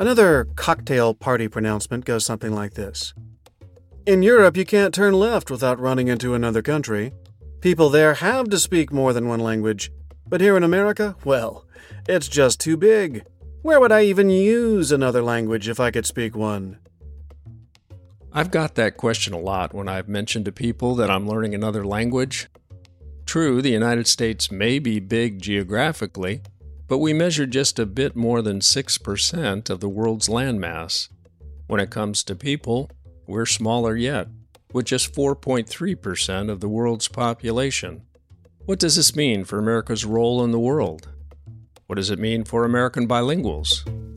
Another cocktail party pronouncement goes something like this In Europe, you can't turn left without running into another country. People there have to speak more than one language. But here in America, well, it's just too big. Where would I even use another language if I could speak one? I've got that question a lot when I've mentioned to people that I'm learning another language. True, the United States may be big geographically, but we measure just a bit more than 6% of the world's landmass. When it comes to people, we're smaller yet, with just 4.3% of the world's population. What does this mean for America's role in the world? What does it mean for American bilinguals?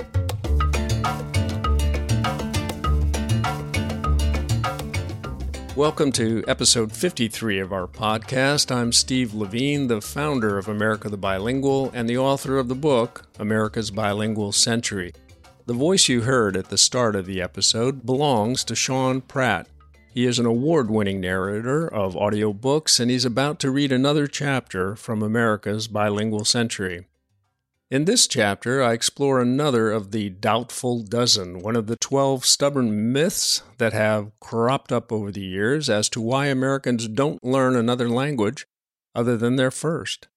Welcome to episode 53 of our podcast. I'm Steve Levine, the founder of America the Bilingual and the author of the book, America's Bilingual Century. The voice you heard at the start of the episode belongs to Sean Pratt. He is an award winning narrator of audiobooks, and he's about to read another chapter from America's Bilingual Century. In this chapter, I explore another of the doubtful dozen, one of the 12 stubborn myths that have cropped up over the years as to why Americans don't learn another language other than their first.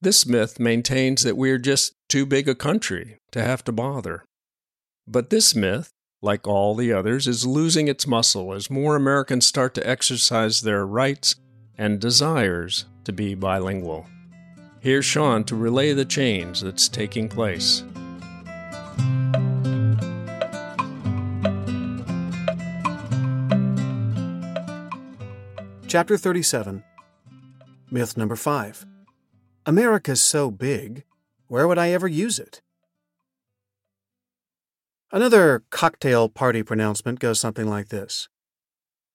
This myth maintains that we are just too big a country to have to bother. But this myth, like all the others, is losing its muscle as more Americans start to exercise their rights and desires to be bilingual. Here's Sean to relay the change that's taking place. Chapter 37 Myth number 5 America's so big, where would I ever use it? Another cocktail party pronouncement goes something like this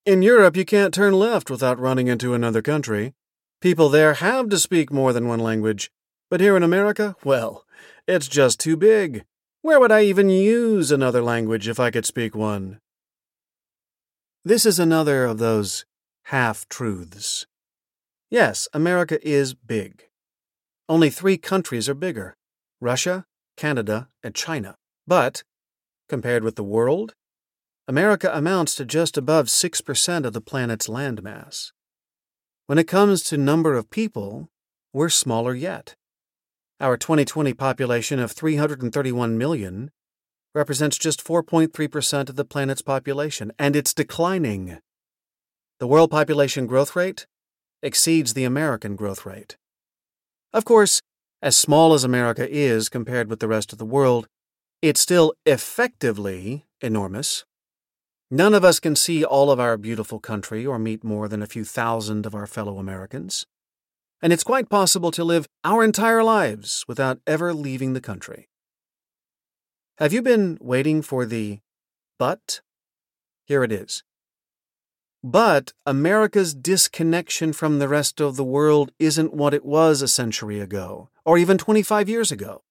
In Europe, you can't turn left without running into another country. People there have to speak more than one language. But here in America, well, it's just too big. Where would I even use another language if I could speak one? This is another of those half truths. Yes, America is big. Only three countries are bigger Russia, Canada, and China. But, compared with the world, America amounts to just above 6% of the planet's landmass. When it comes to number of people, we're smaller yet. Our 2020 population of 331 million represents just 4.3% of the planet's population, and it's declining. The world population growth rate exceeds the American growth rate. Of course, as small as America is compared with the rest of the world, it's still effectively enormous. None of us can see all of our beautiful country or meet more than a few thousand of our fellow Americans. And it's quite possible to live our entire lives without ever leaving the country. Have you been waiting for the but? Here it is. But America's disconnection from the rest of the world isn't what it was a century ago, or even 25 years ago.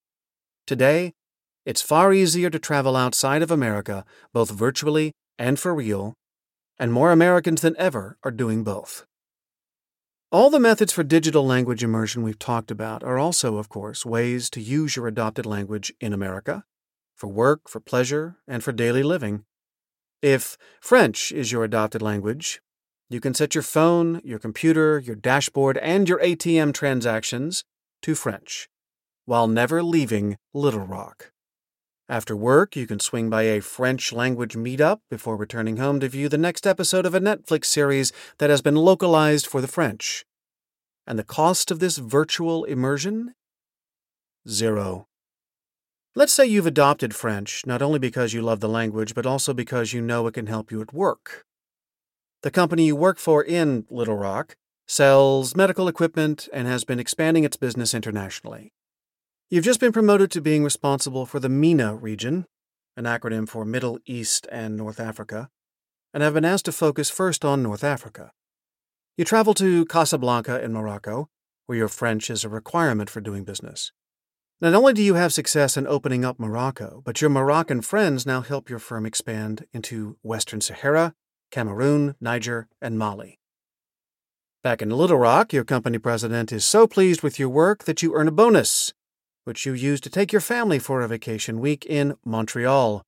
Today, it's far easier to travel outside of America, both virtually and for real, and more Americans than ever are doing both. All the methods for digital language immersion we've talked about are also, of course, ways to use your adopted language in America for work, for pleasure, and for daily living. If French is your adopted language, you can set your phone, your computer, your dashboard, and your ATM transactions to French while never leaving Little Rock. After work, you can swing by a French language meetup before returning home to view the next episode of a Netflix series that has been localized for the French. And the cost of this virtual immersion? Zero. Let's say you've adopted French, not only because you love the language, but also because you know it can help you at work. The company you work for in Little Rock sells medical equipment and has been expanding its business internationally. You've just been promoted to being responsible for the MENA region, an acronym for Middle East and North Africa, and have been asked to focus first on North Africa. You travel to Casablanca in Morocco, where your French is a requirement for doing business. Not only do you have success in opening up Morocco, but your Moroccan friends now help your firm expand into Western Sahara, Cameroon, Niger, and Mali. Back in Little Rock, your company president is so pleased with your work that you earn a bonus which you use to take your family for a vacation week in Montreal.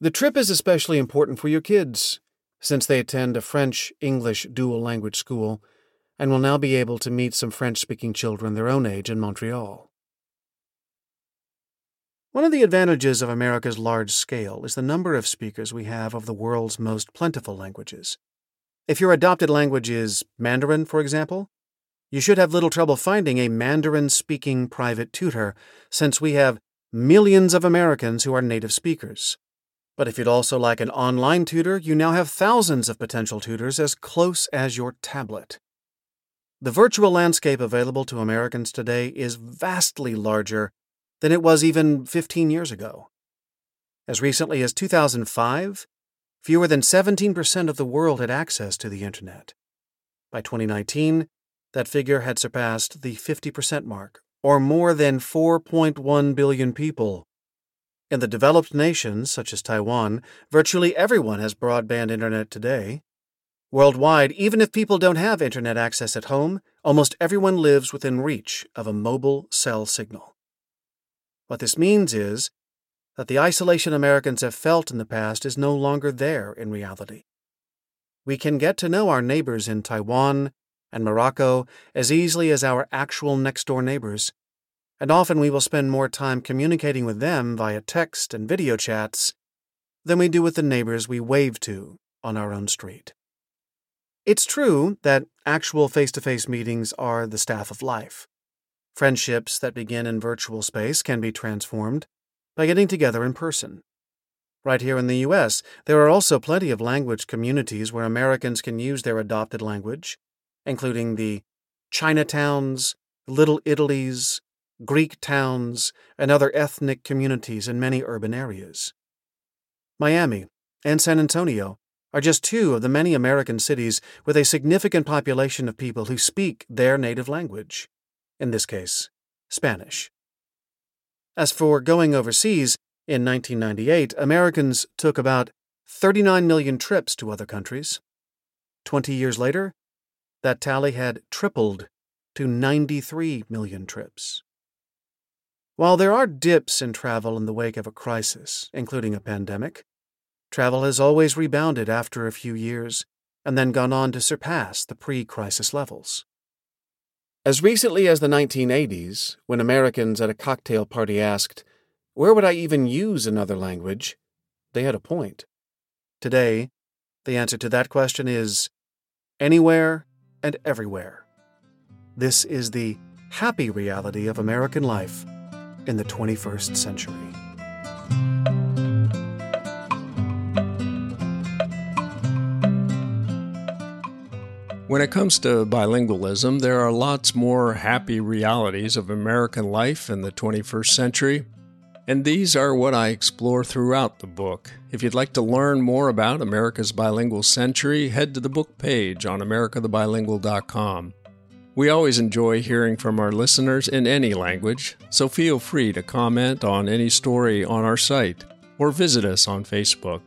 The trip is especially important for your kids, since they attend a French English dual language school and will now be able to meet some French speaking children their own age in Montreal. One of the advantages of America's large scale is the number of speakers we have of the world's most plentiful languages. If your adopted language is Mandarin, for example, you should have little trouble finding a Mandarin speaking private tutor, since we have millions of Americans who are native speakers. But if you'd also like an online tutor, you now have thousands of potential tutors as close as your tablet. The virtual landscape available to Americans today is vastly larger than it was even 15 years ago. As recently as 2005, fewer than 17% of the world had access to the Internet. By 2019, that figure had surpassed the 50% mark, or more than 4.1 billion people. In the developed nations, such as Taiwan, virtually everyone has broadband internet today. Worldwide, even if people don't have internet access at home, almost everyone lives within reach of a mobile cell signal. What this means is that the isolation Americans have felt in the past is no longer there in reality. We can get to know our neighbors in Taiwan, and Morocco as easily as our actual next door neighbors, and often we will spend more time communicating with them via text and video chats than we do with the neighbors we wave to on our own street. It's true that actual face to face meetings are the staff of life. Friendships that begin in virtual space can be transformed by getting together in person. Right here in the U.S., there are also plenty of language communities where Americans can use their adopted language including the Chinatowns, Little Italies, Greek towns, and other ethnic communities in many urban areas. Miami and San Antonio are just two of the many American cities with a significant population of people who speak their native language, in this case, Spanish. As for going overseas, in 1998, Americans took about 39 million trips to other countries. Twenty years later, that tally had tripled to 93 million trips. While there are dips in travel in the wake of a crisis, including a pandemic, travel has always rebounded after a few years and then gone on to surpass the pre crisis levels. As recently as the 1980s, when Americans at a cocktail party asked, Where would I even use another language? they had a point. Today, the answer to that question is anywhere and everywhere. This is the happy reality of American life in the 21st century. When it comes to bilingualism, there are lots more happy realities of American life in the 21st century and these are what I explore throughout the book. If you'd like to learn more about America's bilingual century, head to the book page on americathebilingual.com. We always enjoy hearing from our listeners in any language, so feel free to comment on any story on our site or visit us on Facebook.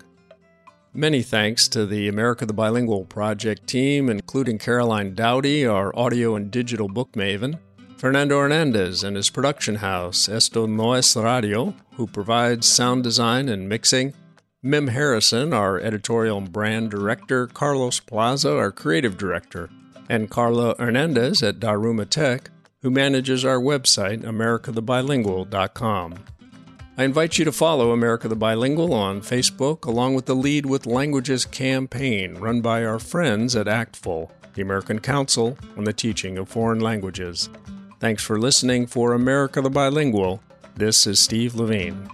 Many thanks to the America the Bilingual Project team, including Caroline Dowdy, our audio and digital book maven, Fernando Hernandez and his production house, Esto No es Radio, who provides sound design and mixing, Mim Harrison, our editorial and brand director, Carlos Plaza, our creative director, and Carla Hernandez at Daruma Tech, who manages our website, americathebilingual.com. I invite you to follow America the Bilingual on Facebook, along with the Lead with Languages campaign run by our friends at ACTFL, the American Council on the Teaching of Foreign Languages. Thanks for listening for America the Bilingual. This is Steve Levine.